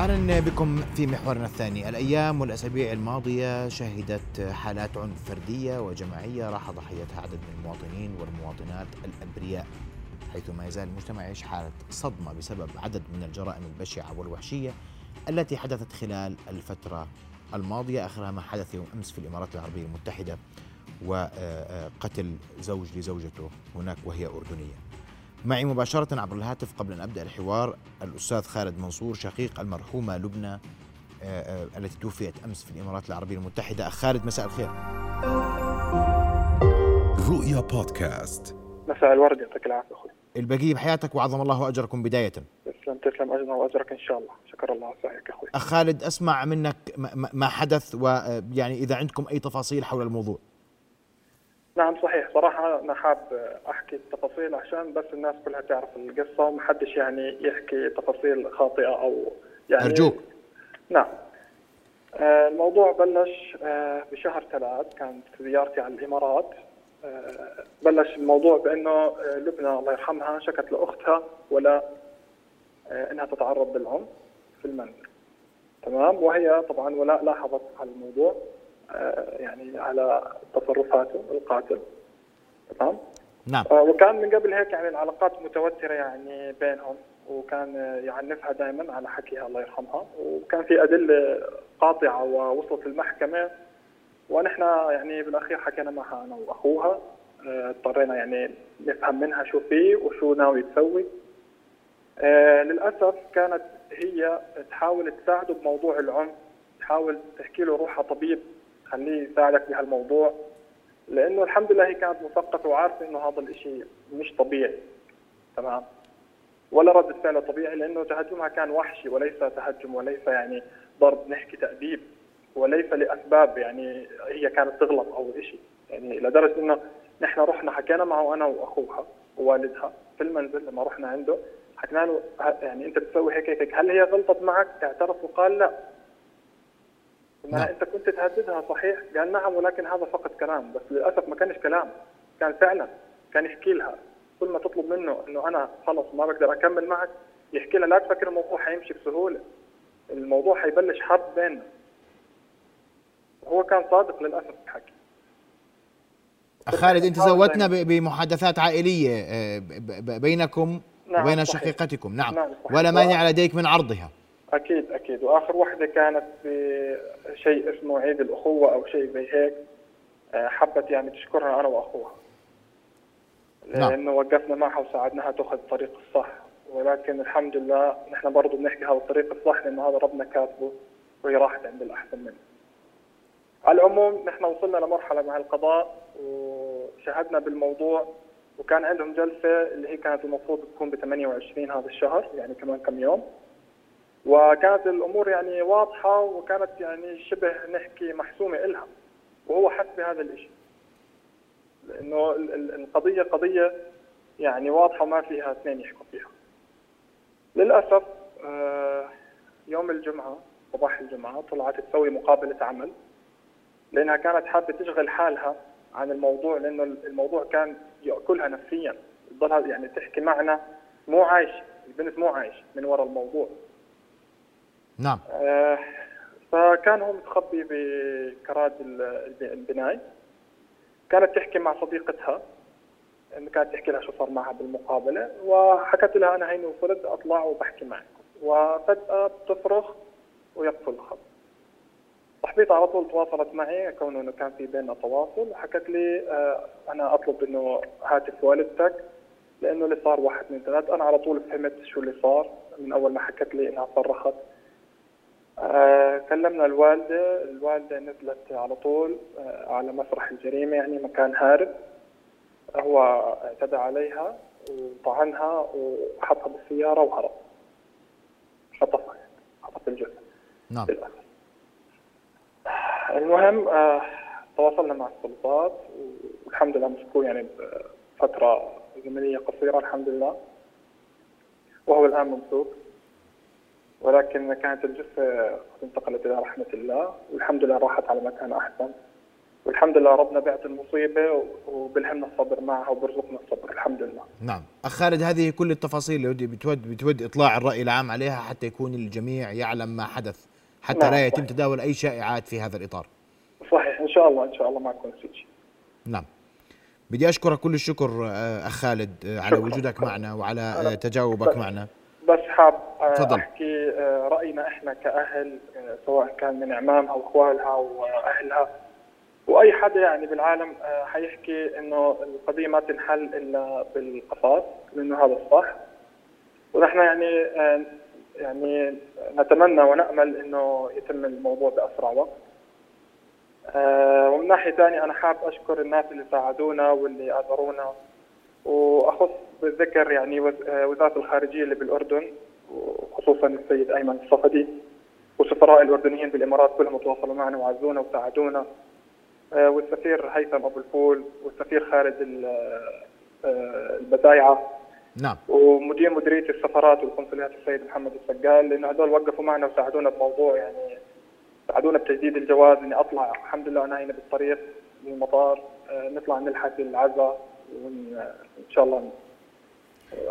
أهلا بكم في محورنا الثاني، الأيام والأسابيع الماضية شهدت حالات عنف فردية وجماعية. راح ضحيتها عدد من المواطنين والمواطنات الأبرياء، حيث ما يزال المجتمع يعيش حالة صدمة بسبب عدد من الجرائم البشعة والوحشية التي حدثت خلال الفترة الماضية، آخرها ما حدث يوم أمس في الإمارات العربية المتحدة وقتل زوج لزوجته هناك وهي أردنية. معي مباشرة عبر الهاتف قبل أن أبدأ الحوار الأستاذ خالد منصور شقيق المرحومة لبنى آه، آه، التي توفيت أمس في الإمارات العربية المتحدة. أخ خالد مساء الخير. رؤيا بودكاست. مساء الورد يعطيك العافية أخوي. البقية بحياتك وعظم الله أجركم بداية. تسلم تسلم أجرنا وأجرك إن شاء الله. شكر الله على سعيك أخوي. أخ خالد أسمع منك ما حدث ويعني إذا عندكم أي تفاصيل حول الموضوع. نعم صحيح. صراحة أنا حاب أحكي التفاصيل عشان بس الناس كلها تعرف القصة ومحدش يعني يحكي تفاصيل خاطئة أو يعني أرجوك. نعم. آه، الموضوع بلش آه، بشهر ثلاث كانت زيارتي على الإمارات. آه، بلش الموضوع بأنه آه، لبنى الله يرحمها شكت لأختها ولا إنها تتعرض للعنف في المنزل. تمام؟ وهي طبعا ولاء لاحظت على الموضوع. يعني على تصرفاته القاتل. تمام؟ نعم. آه، وكان من قبل هيك يعني العلاقات متوترة يعني بينهم وكان آه، يعنفها دائما على حكيها الله يرحمها. وكان في أدلة قاطعة ووصلت المحكمة ونحن يعني بالأخير حكينا معها أنا وأخوها. آه، اضطرينا يعني نفهم منها شو فيه وشو ناوي تسوي. آه، للأسف كانت هي تحاول تساعده بموضوع العنف تحاول تحكي له روح على طبيب خليه يساعدك بهالموضوع لأنه الحمد لله هي كانت مثقفة وعارفة إنه هذا الشيء مش طبيعي. تمام؟ ولا ردة فعله طبيعي لأنه تهجمها كان وحشي وليس تهجم وليس يعني ضرب نحكي تأديب وليس لأسباب يعني هي كانت تغلط أو شيء يعني لدرجة إنه نحن رحنا حكينا معه أنا وأخوها ووالدها في المنزل لما رحنا عنده حكينا له يعني أنت بتسوي هيك هيك، هل هي غلطت معك؟ اعترف وقال لا. ما نعم. انت كنت تهددها صحيح قال نعم ولكن هذا فقط كلام بس للأسف ما كانش كلام. كان فعلا كان يحكي لها. كل ما تطلب منه إنه أنا خلص ما بقدر أكمل معك يحكي لها لا تفكر الموضوع حيمشي بسهولة. الموضوع حيبلش حرب بيننا. هو كان صادق للأسف أخ خالد أنت زودتنا ب- بمحادثات عائلية آه، بينكم نعم، وبين. شقيقتكم. نعم. نعم،. ولا مانع لديك من عرضها. أكيد أكيد وآخر وحدة كانت بشيء اسمه عيد الأخوة أو شيء زي هيك آه، حبت يعني تشكرنا أنا وأخوها نعم. لأنه وقفنا معها وساعدناها تأخذ الطريق الصح ولكن الحمد لله نحن برضه بنحكي هذا الطريق الصح لأنه هذا ربنا كاتبه وهي راحت عند الأحسن منه. على العموم نحن وصلنا لمرحلة مع القضاء وشاهدنا بالموضوع وكان عندهم جلسة اللي هي كانت المفروض تكون ب 28 هذا الشهر يعني كمان كم يوم وكانت الأمور يعني واضحة وكانت يعني شبه نحكي محسومة إلها وهو حس بهذا الشيء لأنه ال- ال- القضية قضية يعني واضحة وما فيها اثنين يحكوا فيها. للأسف آه، يوم الجمعة صباح الجمعة طلعت تسوي مقابلة عمل لأنها كانت حابة تشغل حالها عن الموضوع لأنه الموضوع كان يأكلها نفسيا. تضلها يعني تحكي معنا مو عايشه البنت مو عايشه من وراء الموضوع. نعم. آه، فكان هو متخبي بكراج ال- الب- البناي. كانت تحكي مع صديقتها إن كانت تحكي لها شو صار معها بالمقابلة وحكت لها أنا هيني وصلت أطلع وبحكي معك. وفجأة بتصرخ ويقفل الخط. صاحبتي على طول تواصلت معي كونه إنه كان في بيننا تواصل. وحكت لي آه، أنا أطلب إنه هاتف والدتك لأنه اللي صار واحد اثنين ثلاث أنا على طول فهمت شو اللي صار. من أول ما حكت لي إنها صرخت. آه كلمنا الوالدة الوالدة نزلت على طول آه على مسرح الجريمة يعني مكان هارب. هو اعتدى عليها وطعنها وحطها بالسيارة وهرب. خطفها يعني خطف الجثة. نعم. للأسف المهم آه تواصلنا مع السلطات والحمد لله مسكوه يعني بفترة زمنية قصيرة الحمد لله. وهو الآن ممسوك. ولكن كانت الجثة انتقلت إلى رحمة الله والحمد لله راحت على مكان أحسن. والحمد لله ربنا بعت المصيبة وبلهمنا الصبر معها وبرزقنا الصبر الحمد لله. نعم. أخ خالد هذه كل التفاصيل اللي بتود بتود إطلاع الرأي العام عليها حتى يكون الجميع يعلم ما حدث حتى نعم، لا يتم صحيح. تداول أي شائعات في هذا الإطار. صحيح. إن شاء الله إن شاء الله ما يكون في شيء. نعم. بدي أشكرك كل الشكر آه، أخ خالد آه، على شكراً. وجودك معنا وعلى آه، تجاوبك معنا. حاب آه، تفضل. أحكي آه، رأينا إحنا كأهل آه، سواء كان من عمامها واخوالها وأهلها. وأي حدا يعني بالعالم حيحكي إنه القضية ما تنحل إلا بالقصاص لأنه هذا الصح. ونحن يعني يعني نتمنى ونأمل إنه يتم الموضوع بأسرع وقت. ومن ناحية ثانية أنا حاب أشكر الناس اللي ساعدونا واللي أعذرونا. وأخص بالذكر يعني وز- وزارة الخارجية اللي بالأردن. وخصوصا السيد أيمن الصفدي والسفراء الاردنيين بالإمارات كلهم تواصلوا معنا وعزونا وساعدونا. آه، والسفير هيثم أبو الفول والسفير خالد ال- آه، البدايعة. نعم. ومدير مديرية السفارات والقنصليات السيد محمد السقال لأنه هذول وقفوا معنا وساعدونا بموضوع يعني ساعدونا بتجديد الجواز. إني أطلع الحمد لله أنا هنا بالطريق للمطار. آه، نطلع نلحق العزاء وإن شاء الله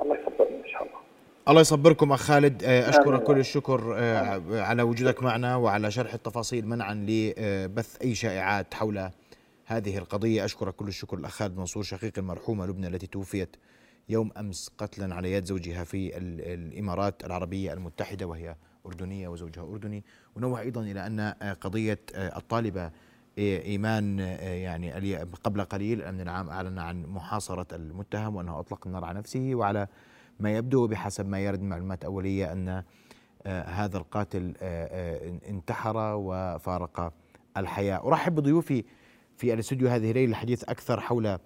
الله يصبرنا إن شاء الله. الله يصبركم أخ خالد. آه، أشكرك. كل الشكر آه، على وجودك معنا وعلى شرح التفاصيل منعا لبث أي شائعات حول هذه القضية. أشكرك كل الشكر الاخ خالد منصور شقيق المرحومه لبنى التي توفيت يوم أمس قتلا على يد زوجها في ال- الإمارات العربية المتحدة وهي أردنية وزوجها أردني. ونوه أيضا إلى أن آه، قضية الطالبة إيمان يعني قبل قليل الأمن العام أعلن عن محاصرة المتهم وانه أطلق النار على نفسه وعلى ما يبدو بحسب ما يرد من معلومات أولية أن آه، هذا القاتل آه، آه، انتحر وفارق الحياة. أرحب بضيوفي في الاستوديو هذه الليلة للحديث أكثر حول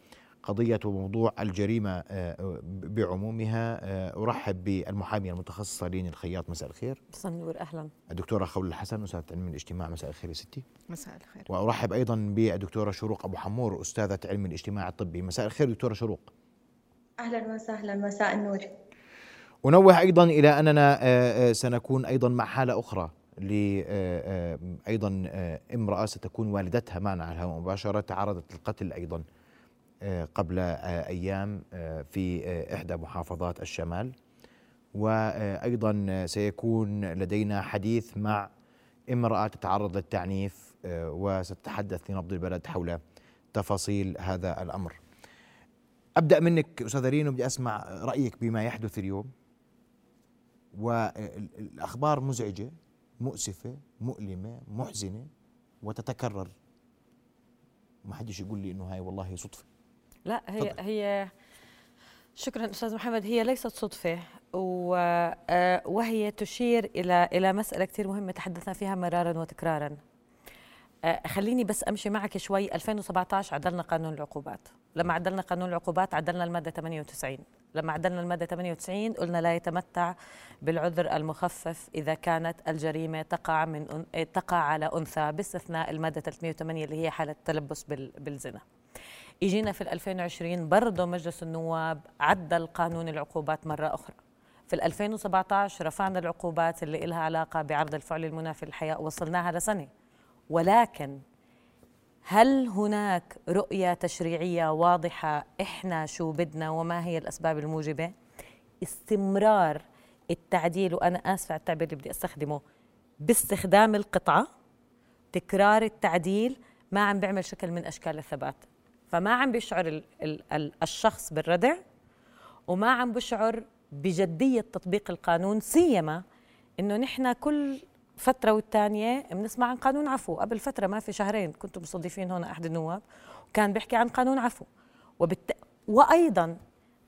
قضية وموضوع الجريمة بعمومها. أرحب بالمحامية المتخصصة لين الخياط. مساء الخير. مساء النور. أهلا. الدكتورة خول الحسن أستاذة علم الاجتماع. مساء الخير يا ستي. مساء الخير. وأرحب أيضا بالدكتورة شروق أبو حمور أستاذة علم الاجتماع الطبي. مساء الخير دكتورة شروق. أهلا وسهلا. مساء النور. أنوه أيضا إلى أننا آه، آه، سنكون أيضا مع حالة أخرى ل آه، آه، امرأة ستكون والدتها معنا على الهواء مباشرة تعرضت للقتل أيضا آه، قبل آه، في إحدى محافظات الشمال. وأيضا آه، سيكون لدينا حديث مع امرأة تتعرض للتعنيف وستتحدث لنبض البلد حول تفاصيل هذا الأمر. أبدأ منك أستاذ رينو بدي أسمع رأيك بما يحدث اليوم. والأخبار مزعجة مؤسفة مؤلمة محزنة وتتكرر. ما حدش يقول لي إنه هاي والله صدفة. لا هي تفضل. هي شكرا أستاذ محمد. هي ليست صدفة و- آه، وهي تشير إلى إلى مسألة كثير مهمة تحدثنا فيها مرارا وتكرارا. آه، خليني بس أمشي معك شوي. 2017 عدلنا قانون العقوبات. لما عدلنا قانون العقوبات عدلنا المادة 98 لما عدلنا المادة 98 قلنا لا يتمتع بالعذر المخفف إذا كانت الجريمة تقع من آه، تقع على أنثى باستثناء المادة 308 اللي هي حالة تلبس بال- بالزنا. إجينا في ال 2020 برضه مجلس النواب عدل قانون العقوبات مرة أخرى. في ال 2017 رفعنا العقوبات اللي لها علاقة بعرض الفعل المنافي للحياه وصلناها لسنة. ولكن هل هناك رؤية تشريعية واضحة إحنا شو بدنا وما هي الأسباب الموجبة؟ استمرار التعديل وأنا آسفة على التعبير اللي بدي أستخدمه باستخدام القطعة تكرار التعديل ما عم بيعمل شكل من أشكال الثبات فما عم بيشعر ال ال ال الشخص بالردع وما عم بشعر بجدية تطبيق القانون سيما إنه نحن كل فترة والتانية بنسمع عن قانون عفو. قبل فترة ما في شهرين كنتم مستضيفين هنا أحد النواب وكان بيحكي عن قانون عفو. وبالت... وأيضا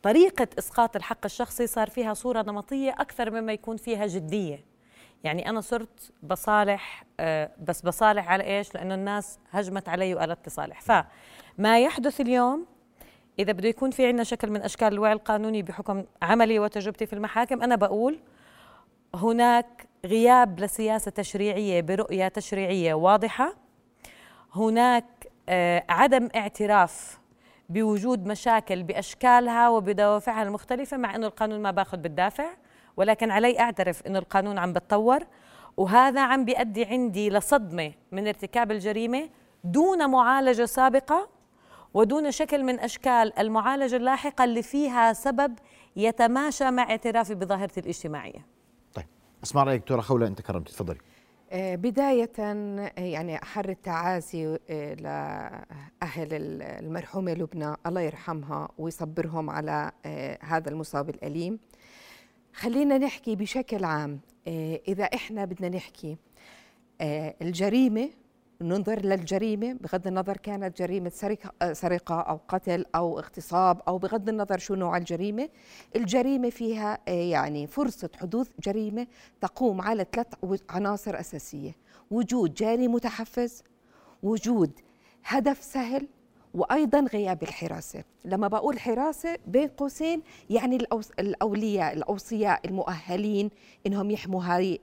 طريقة إسقاط الحق الشخصي صار فيها صورة نمطية أكثر مما يكون فيها جدية. يعني أنا صرت بصالح آه، بس بصالح على إيش؟ لأنه الناس هجمت علي وقالت تصالح فما يحدث اليوم إذا بده يكون في عندنا شكل من أشكال الوعي القانوني بحكم عملي وتجربتي في المحاكم أنا بقول هناك غياب لسياسة تشريعية برؤية تشريعية واضحة هناك آه، عدم اعتراف بوجود مشاكل بأشكالها وبدوافعها المختلفة مع أنه القانون ما باخذ بالدافع ولكن علي أعترف أنه القانون عم بتطور وهذا عم بيؤدي عندي لصدمة من ارتكاب الجريمة دون معالجة سابقة ودون شكل من أشكال المعالجة اللاحقة اللي فيها سبب يتماشى مع اعترافي بظاهره الاجتماعية. اسمع رأيك دكتورة خولة أنت كرمتي تفضلي. آه، بداية آه، يعني أحر التعازي آه، لأهل المرحومة لبنى الله يرحمها ويصبرهم على هذا المصاب الأليم خلينا نحكي بشكل عام إذا إحنا بدنا نحكي الجريمة ننظر للجريمة بغض النظر كانت جريمة سرقة, أو قتل أو اغتصاب أو بغض النظر شو نوع الجريمة. الجريمة فيها آه، يعني فرصة حدوث جريمة تقوم على ثلاث عناصر أساسية وجود جاني متحفز وجود هدف سهل وأيضا غياب الحراسة. لما بقول حراسة بين قوسين يعني الأولياء الأوصياء المؤهلين إنهم يحموا هاي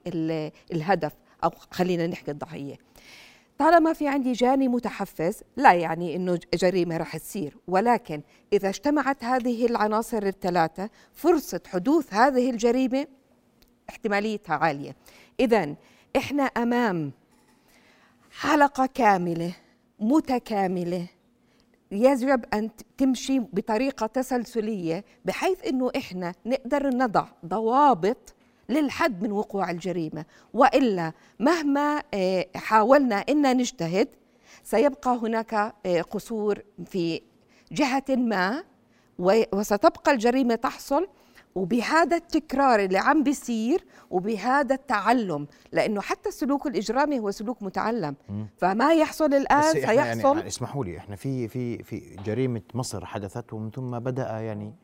الهدف أو خلينا نحكي الضحية. طالما في عندي جاني متحفز لا يعني إنه جريمة راح تصير. ولكن إذا اجتمعت هذه العناصر الثلاثة فرصة حدوث هذه الجريمة احتماليتها عالية. اذا إحنا أمام حلقة كاملة متكاملة يجب أن تمشي بطريقة تسلسلية بحيث إنه إحنا نقدر نضع ضوابط للحد من وقوع الجريمة. وإلا مهما آه، حاولنا إن نجتهد سيبقى هناك آه، قصور في جهة ما وستبقى الجريمة تحصل. وبهذا التكرار اللي عم بيصير وبهذا التعلم لأنه حتى السلوك الإجرامي هو سلوك متعلم. فما يحصل الآن سيحصل يعني اسمحوا لي إحنا في في في جريمة مصر حدثت ومن ثم بدأ يعني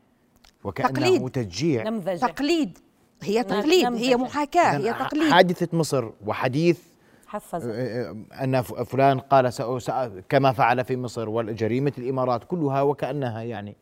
وكأنه تقليد. تشجيع. نمذجة. تقليد. هي تقليد هي محاكاة هي تقليد. حادثة مصر وحديث حفظ. آه، آه، أن فلان قال كما فعل في مصر وجريمة الإمارات كلها وكأنها يعني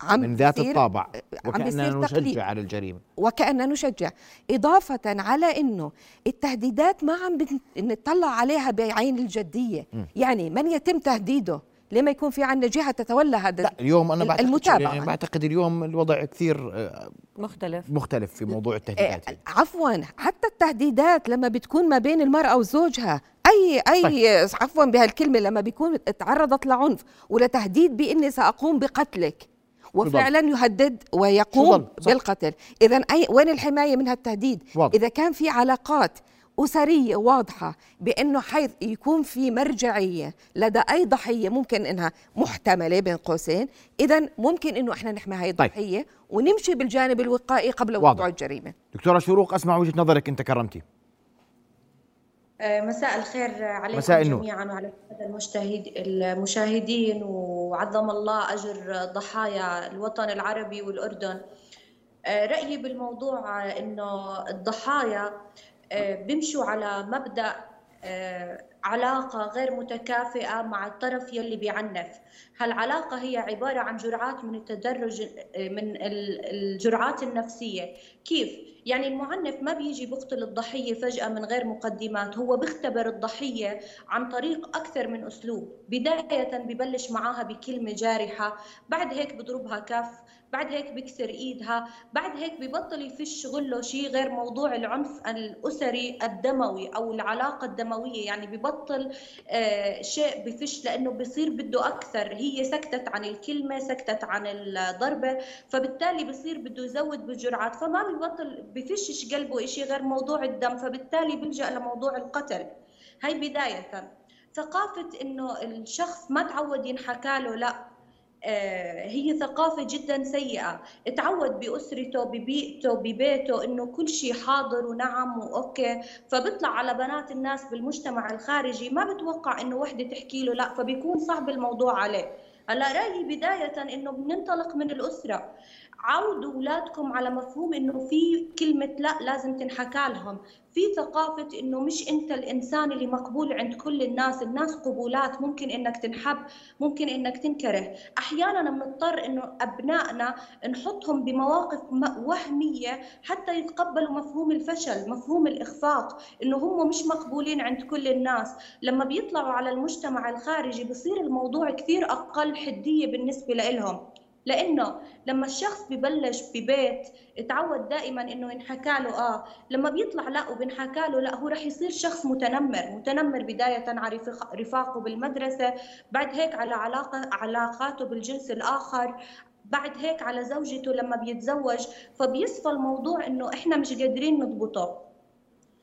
عم من ذات الطابع وكأننا نشجع على الجريمة. وكأننا نشجع. إضافة على أنه التهديدات ما عم نطلع عليها بعين الجدية. م. يعني من يتم تهديده؟ لما يكون في عندنا جهة تتولى هذا لا اليوم أنا بعتقد المتابعة؟ يعني بعتقد اليوم الوضع كثير آه، مختلف. مختلف في موضوع التهديدات. إيه عفوا حتى التهديدات لما بتكون ما بين المرأة وزوجها أي أي طيب. عفوا بهالكلمة لما بيكون تعرضت لعنف ولتهديد بإني سأقوم بقتلك وفعلا يهدد ويقوم بالقتل. اذا أي وين الحماية من هالتهديد؟ واضح. إذا كان في علاقات أسرية واضحة بأنه حيث يكون في مرجعية لدى أي ضحية ممكن أنها محتملة بين قوسين إذا ممكن أنه إحنا نحمي هاي طيب. الضحية طيب. ونمشي بالجانب الوقائي قبل وقوع الجريمة دكتورة شروق أسمع وجهة نظرك أنت كرمتي آه، مساء الخير عليكم مساء جميعا وعلى المشاهد المشاهدين وعظم الله أجر ضحايا الوطن العربي والأردن آه، رأيي بالموضوع أنه الضحايا بيمشوا على مبدأ آه، علاقة غير متكافئة مع الطرف يلي بيعنف. هالعلاقة هي عبارة عن جرعات من التدرج من الجرعات النفسية. كيف؟ يعني المعنف ما بيجي بقتل الضحية فجأة من غير مقدمات هو بيختبر الضحية عن طريق أكثر من أسلوب. بداية ببلش معاها بكلمة جارحة بعد هيك بضربها كف بعد هيك بكسر إيدها بعد هيك ببطل يفش غله شيء غير موضوع العنف الأسري الدموي أو العلاقة الدموية. يعني ببطل آه شيء بفش لأنه بصير بده أكثر. هي سكتت عن الكلمة سكتت عن الضربة فبالتالي بصير بده يزود بالجرعات فما ببطل بفشش قلبه شيء غير موضوع الدم فبالتالي بيلجا لموضوع القتل. هاي بداية. ثقافة إنه الشخص ما تعود ينحكى له لا. هي ثقافة جدا سيئة. تعود بأسرته ببيئته ببيته إنه كل شيء حاضر ونعم وأوكي. فبيطلع على بنات الناس بالمجتمع الخارجي ما بتوقع إنه وحدة تحكي له لا فبيكون صعب الموضوع عليه. هلا رأيي بداية إنه بننطلق من الأسرة. عودوا أولادكم على مفهوم إنه في كلمة لا لازم تنحكى لهم. في ثقافة إنه مش أنت الإنسان اللي مقبول عند كل الناس. الناس قبولات ممكن إنك تنحب ممكن إنك تنكره. أحيانا بنضطر إنه أبنائنا نحطهم بمواقف وهمية حتى يتقبلوا مفهوم الفشل مفهوم الإخفاق إنه هم مش مقبولين عند كل الناس. لما بيطلعوا على المجتمع الخارجي بصير الموضوع كثير أقل حدية بالنسبة لهم. لأنه لما الشخص ببلش ببيت اتعود دائما إنه ينحكى له آه لما بيطلع لا وبنحكى له لا هو رح يصير شخص متنمر متنمر بداية على رفاقه بالمدرسة بعد هيك على علاقه علاقاته بالجنس الآخر بعد هيك على زوجته لما بيتزوج فبيصفى الموضوع إنه إحنا مش قادرين نضبطه.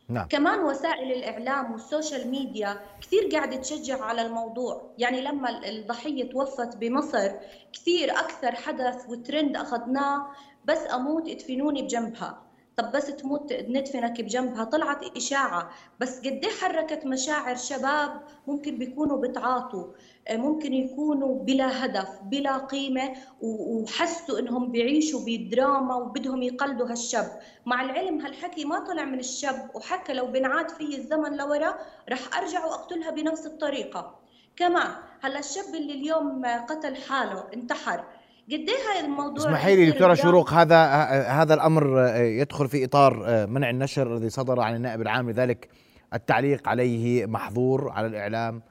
نعم. كمان وسائل الإعلام وال social media كثير قاعدة تشجع على الموضوع يعني لما الضحية توفت بمصر كثير أكثر حدث وترند أخذناه بس أموت ادفنوني بجنبها طب بس تموت ندفنك بجنبها. طلعت إشاعة. بس قد إيه حركت مشاعر شباب ممكن بيكونوا بتعاطوا ممكن يكونوا بلا هدف بلا قيمة وحسوا إنهم بيعيشوا بدراما وبدهم يقلدوا هالشاب. مع العلم هالحكي ما طلع من الشاب وحكى لو بنعاد في الزمن لورا رح أرجع وأقتلها بنفس الطريقة. كمان هلا الشاب اللي اليوم قتل حاله انتحر. قد إيه هاي الموضوع اسمحي لي دكتورة شروق هذا هذا الأمر يدخل في إطار منع النشر الذي صدر عن النائب العام لذلك التعليق عليه محظور على الإعلام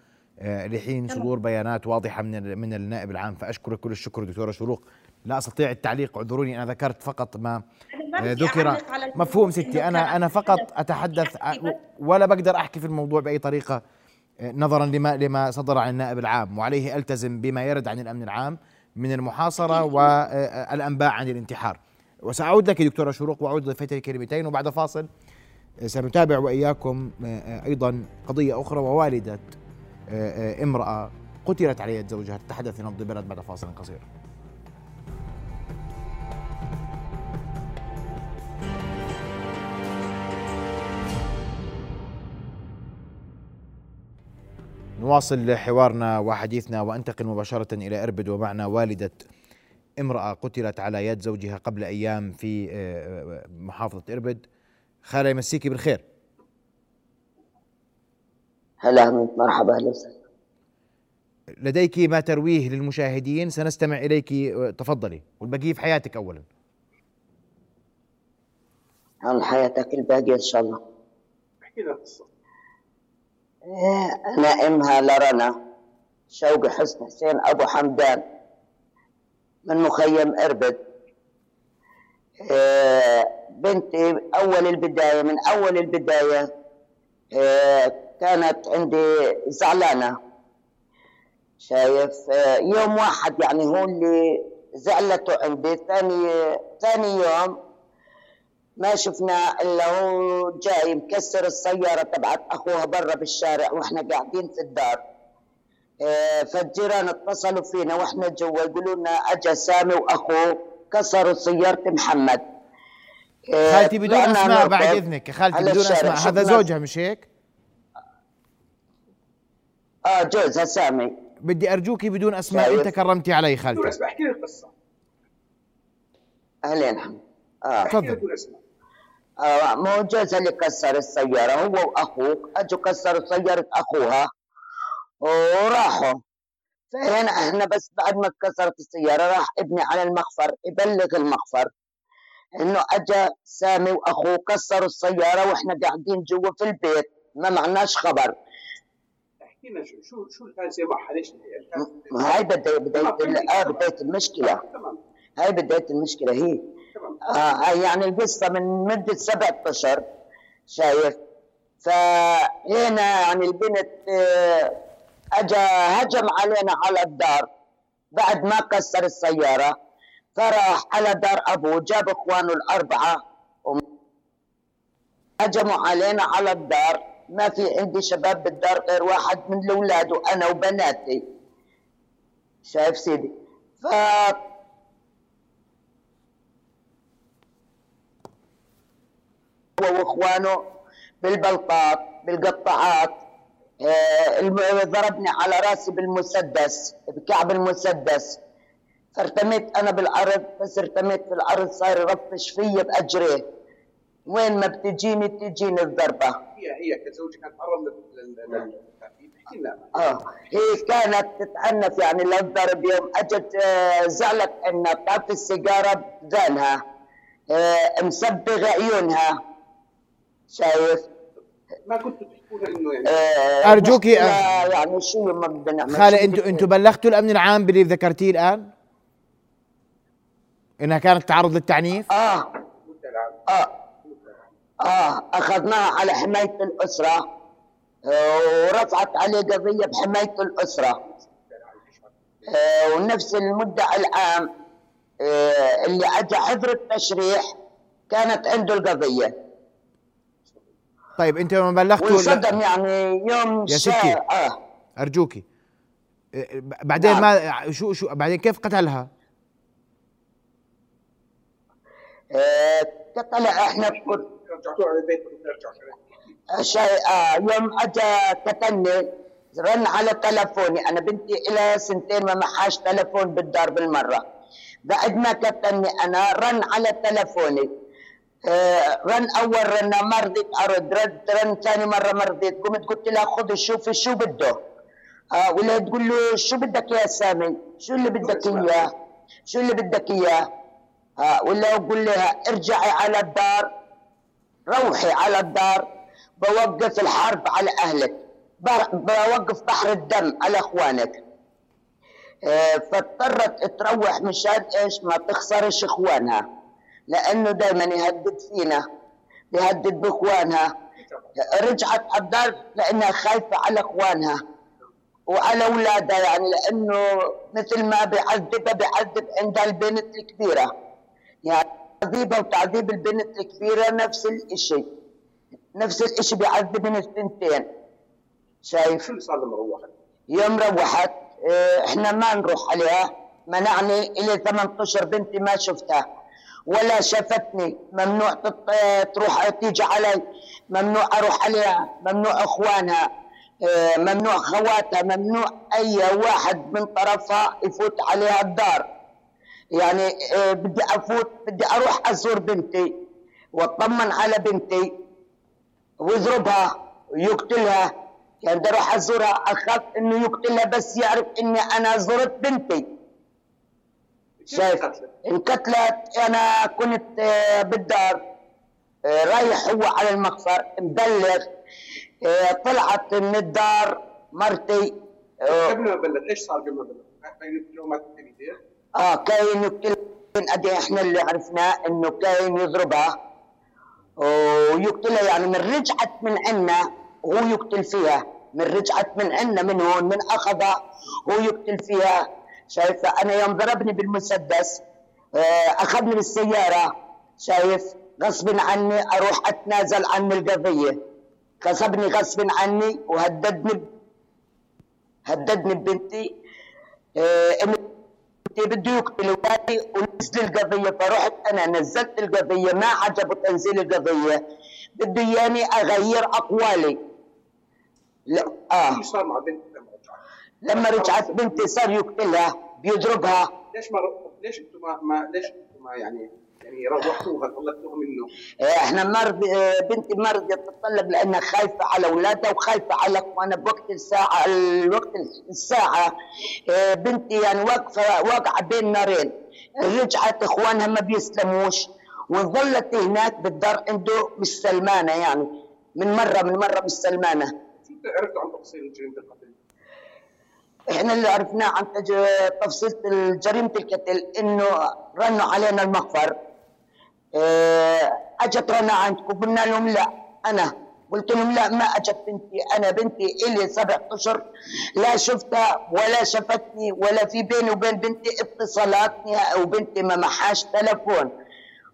لحين صدور بيانات واضحة من من النائب العام. فأشكرك كل الشكر دكتورة شروق. لا أستطيع التعليق اعذروني أنا ذكرت فقط ما ذكر مفهوم ستي. أنا أنا فقط أتحدث ولا بقدر أحكي في الموضوع بأي طريقة نظرا لما لما صدر عن النائب العام. وعليه ألتزم بما يرد عن الأمن العام. من المحاصرة والأنباء عن الانتحار. وسأعود لك دكتورة شروق وأعود ضيفتي الكلمتين وبعد فاصل سنتابع وإياكم أيضا قضية أخرى ووالدة امرأة قتلت على يد زوجها تتحدث في نبض البلد بعد فاصل قصير. نواصل حوارنا وحديثنا وانتقل مباشرة إلى إربد ومعنا والدة امرأة قتلت على يد زوجها قبل أيام في محافظة إربد. خالة يمسيكي بالخير. هلا مرحبا أهلا وسهلا. لديك ما ترويه للمشاهدين سنستمع إليك. تفضلي والبقية في حياتك أولا. عن حياتك الباقية إن شاء الله. أحكي لنا قصة. أنا أمها لرنا. شوقي حسن حسين أبو حمدان من مخيم إربد. بنتي أول البداية من أول البداية كانت عندي زعلانة. شايف يوم واحد يعني هو اللي زعلته عندي. ثاني ثاني يوم ما شفنا إلا هو جاي مكسر السيارة تبعت اخوها برا بالشارع وإحنا قاعدين في الدار. فالجيران اتصلوا فينا وإحنا جوا يقولوا لنا اجى سامي وأخوه كسروا سيارة محمد. خالتي بدون أسماء بعد إذنك. خالتي بدون أسماء. هذا زوجها مش هيك؟ آه جوزها سامي. بدي أرجوكي بدون أسماء أنت كرمتي علي خالتي. بدون أسماء احكي لي القصة. أهلين حمد آه. تفضل. آه مو جوزها اللي كسر السيارة. هو وأخوه أجوا كسروا سيارة أخوها. وراحوا. فهنا إحنا بس بعد ما كسرت السيارة راح ابني على المخفر يبلغ المخفر إنه اجى سامي وأخوه كسروا السيارة وإحنا قاعدين جوا في البيت. ما معناش خبر. احكي لنا شو شو شو الحادثة معها ليش هاي بداية بداية آه بداية المشكلة. هاي بداية المشكلة هي. آه يعني القصة من مدة سبعة أشهر شايف؟ فهنا يعني البنت آه أجا هجم علينا على الدار. بعد ما كسر السيارة فراح على دار أبوه جاب إخوانه الأربعة هجموا علينا على الدار. ما في عندي شباب بالدار غير واحد من الأولاد وأنا وبناتي. شايف سيدي؟ ف هو وإخوانه بالبلطات بالقطعات آه ضربني على رأسي بالمسدس بكعب المسدس. فارتميت أنا بالأرض بس ارتميت في الأرض صار يرفش فيي باجريه وين ما بتجيني تجيني الضربة. هي هي كزوجة كانت تعرض احكي لنا آه هي كانت تتعنف يعني للضرب يوم أجت آه زعلت إنها بتعرف السيجارة بذانها آه مسبغة عيونها. شايف؟ ما كنتوا تحكوا إنه يعني آه ارجوكي آه يعني شو ما بدنا نعمل خالة أنتوا أنتوا بلغتوا الأمن العام باللي ذكرتيه الآن؟ إنها كانت تعرض للتعنيف؟ آه. آه. آه. أخذناها على حماية الأسرة آه ورفعت عليه قضية بحماية الأسرة. آه ونفس المدعي العام آه اللي اجى حضر التشريح كانت عنده القضية. طيب أنت لما بلغتوا وانصدم يعني يوم يا ستي. آه. أرجوكي. آه، بعدين نعم. ما شو شو بعدين كيف قتلها؟ آه إحنا رجعتوه على البيت شيء آه يوم اجى قتلني رن على تلفوني. أنا بنتي إلى سنتين ما معهاش تلفون بالدار بالمرة. بعد ما قتلني أنا رن على تلفوني. آه، رن أول رنة ما رضيت ارد رد رن ثاني مرة ما رضيت قمت قلت لها خذ شوفي شو بده. آه ولا تقول له شو بدك يا سامي؟ شو اللي بدك إياه؟ شو اللي بدك إياه؟ آه ولا أقول لها ارجعي على الدار. روحي على الدار. بوقف الحرب على أهلك. بوقف بحر الدم على إخوانك. آه فاضطرت تروح مشان إيش ما تخسرش إخوانها. لأنه دائما يهدد فينا يهدد بإخوانها. رجعت على الدار لأنها خايفة على إخوانها وعلى أولادها يعني لأنه مثل ما بيعذبها بيعذب عند البنت الكبيرة. يعني تعذيبها وتعذيب البنت الكبيرة نفس الشيء نفس الشيء بيعذب من الثنتين. شايف؟ يوم روحت آه، إحنا ما نروح عليها منعني ثمان اشهر بنتي ما شفتها. ولا شافتني. ممنوع تروح تيجي علي. ممنوع أروح عليها. ممنوع إخوانها. آه، ممنوع خواتها. ممنوع أي واحد من طرفها يفوت عليها الدار. يعني آه، بدي أفوت بدي أروح أزور بنتي. وأطمن على بنتي. ويضربها ويقتلها. يعني بدي أروح أزورها. أخاف إنه يقتلها بس يعرف إني أنا زرت بنتي. شايف؟ انقتلت أنا كنت آه، بالدار آه، رايح هو على المخفر مبلغ آه، طلعت من الدار مرتي قبل ما بلغ إيش صار قبل ما بلغ؟ آه كاين يقتل أدي إحنا اللي عرفناه إنه كاين يضربها ويقتلها يعني من رجعت من عنا وهو يقتل فيها من رجعت من عنا من هون من اخذها هو يقتل فيها شايف أنا يوم ضربني بالمسدس أخذني بالسيارة شايف؟ غصب عني أروح أتنازل عن القضية. غصبني غصب عني وهددني هددني ببنتي. آه، بنتي بده يقتل اولادي ونزل القضية. فرحت أنا نزلت القضية ما عجبه تنزيل القضية. بده إياني أغير أقوالي. لا آه. شو صار مع بنتي؟ لما رجعت. بنتي صار يقتلها بيضربها ليش ما ليش أنتم ما, ما ليش أنتم ما يعني يعني روحوها طلقتوها منه؟ إيه، إحنا مرض بنتي ما رضيت تطلق لأنها خايفة على أولادها وخايفة على أخوانها بوقت الساعة الوقت الساعة. إيه، بنتي يعني واقفه واقعة بين نارين. رجعت إخوانها ما بيسلموش. وظلت هناك بالدار عنده مش سلمانه يعني. من مره من مرة مش سلمانه شو عرفتوا عن تفاصيل جريمه القتل؟ إحنا اللي عرفناه عن تفصيل جريمه القتل إنه رنوا علينا المخفر آه أجت رنا عندكم قلنا لهم لا أنا. قلت لهم لا ما أجت بنتي أنا بنتي إلي سبع أشهر. لا شفتها ولا شفتني ولا في بيني وبين بنتي اتصالات وبنتي ما معهاش تلفون.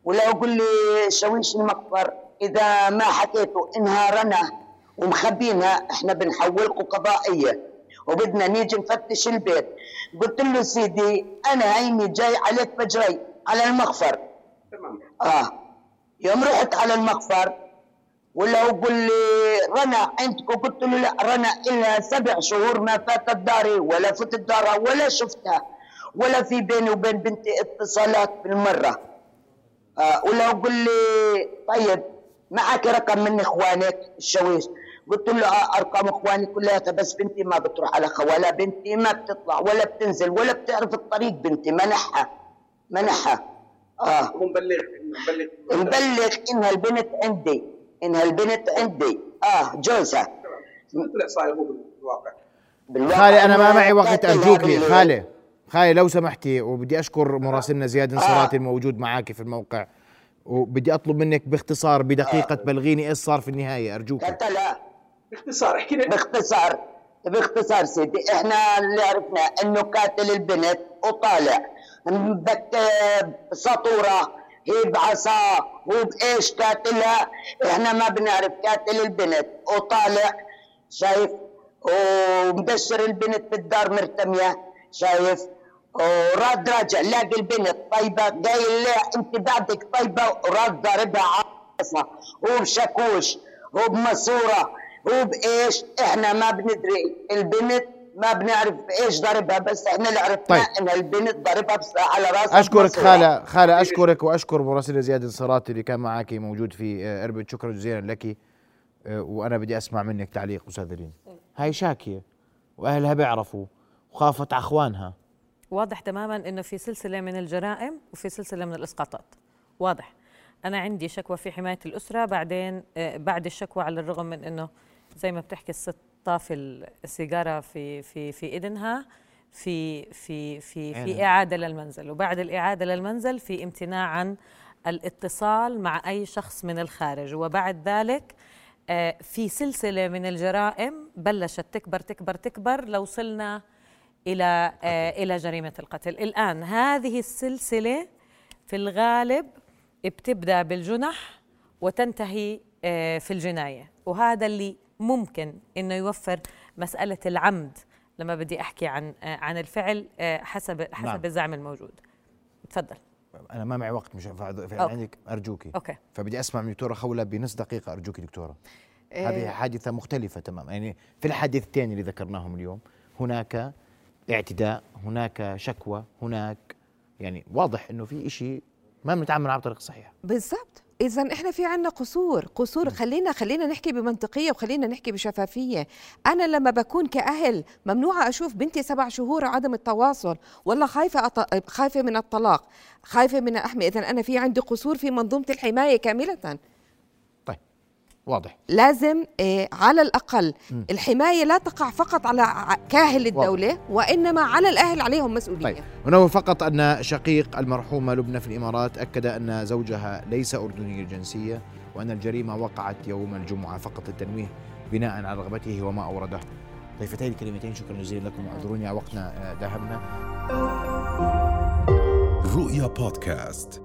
ولا يقول لي شويش المخفر إذا ما حكيتوا إنها رنا ومخبينها إحنا بنحولكم قضائية. وبدنا نيجي نفتش البيت. قلت له سيدي أنا هيني جاي عليك بجري على المخفر تمام. آه. يوم رحت على المخفر ولا هو قل لي رنا عندك قلت له لا رنا إلها سبع شهور ما فاتت داري ولا فتت دارها ولا شفتها ولا في بيني وبين بنتي اتصالات بالمرة. آه. ولا هو قل لي طيب معك رقم من إخوانك؟ الشويش. قلت له آه، أرقام إخواني كلها بس بنتي ما بتروح على خوالها بنتي ما بتطلع ولا بتنزل ولا بتعرف الطريق بنتي منحها منحها. آه. مبلغ مبلغ. مبلغ إنها البنت عندي إنها البنت عندي. آه جوزها. طلع صاير هو بالواقع. بالواقع خالي أنا ما معي وقت أرجوك لي خالي. خاي لو سمحتي وبدي أشكر مراسلنا زياد انصراتي الموجود معك في الموقع وبدي أطلب منك باختصار بدقيقة بلغيني إيش صار في النهاية أرجوك. قتلها باختصار احكي لي باختصار باختصار سيدي إحنا اللي عرفنا انه قاتل البنت وطالع. سطوره هي بعصا هو بإيش قاتلها؟ إحنا ما بنعرف قاتل البنت وطالع. شايف؟ ومبشر البنت بالدار مرتمية شايف؟ وراد راجع لاقي البنت طيبة قايل لها انت بعدك طيبة وراد ضاربها عصا وبشاكوش وبماسورة. وبايش إحنا ما بندري البنت ما بنعرف إيش ضربها بس إحنا اللي عرفنا طيب. إن البنت ضربها على راسها أشكرك خالة خالة أشكرك وأشكر مراسل زياد انصراتي اللي كان معك موجود في آه، إربد. شكرا جزيلا لك. آه، وأنا بدي أسمع منك تعليق أستاذ رين. هاي شاكية وأهلها بيعرفوا وخافت على أخوانها. واضح تماما إنه في سلسلة من الجرائم وفي سلسلة من الإسقاطات. واضح. أنا عندي شكوى في حماية الأسرة بعدين آه، بعد الشكوى على الرغم من إنه زي ما بتحكي الست طافي السيجارة في في في اذنها في في في في إعادة للمنزل. وبعد الإعادة للمنزل في امتناع عن الاتصال مع أي شخص من الخارج. وبعد ذلك آه، في سلسلة من الجرائم بلشت تكبر تكبر تكبر لو وصلنا إلى آه، إلى جريمة القتل. الآن هذه السلسلة في الغالب بتبدأ بالجنح وتنتهي آه، في الجناية. وهذا اللي ممكن إنه يوفر مسألة العمد لما بدي أحكي عن آه، عن الفعل حسب حسب نعم. الزعم الموجود. تفضل. أنا ما معي وقت مش عندك أرجوكي. أوكي. فبدي أسمع من دكتورة خولة بنص دقيقة. أرجوكي دكتورة. إيه هذه حادثة مختلفة تماما. يعني في الحادثتين اللي ذكرناهم اليوم هناك اعتداء هناك شكوى هناك يعني واضح إنه في شيء ما بنتعامل معه بطريقة صحيحة. بالضبط. اذا إحنا في عنا قصور. قصور خلينا خلينا نحكي بمنطقية وخلينا نحكي بشفافية. أنا لما بكون كأهل ممنوعة أشوف بنتي سبع شهور عدم التواصل. والله خايفة أط... خايفة من الطلاق. خايفة من أحمي. اذا أنا في عندي قصور في منظومة الحماية كاملة. واضح. لازم إيه على الأقل م. الحماية لا تقع فقط على كاهل الدولة واضح. وإنما على الأهل عليهم مسؤولية. طيب. ونوه فقط أن شقيق المرحومة لبنى في الإمارات أكد أن زوجها ليس أردني الجنسية وأن الجريمة وقعت يوم الجمعة فقط للتنويه بناء على رغبته وما أورده. ضيفتين الكلمتين شكرا جزيلا لكم واعذروني وقتنا داهمنا رؤيا بودكاست.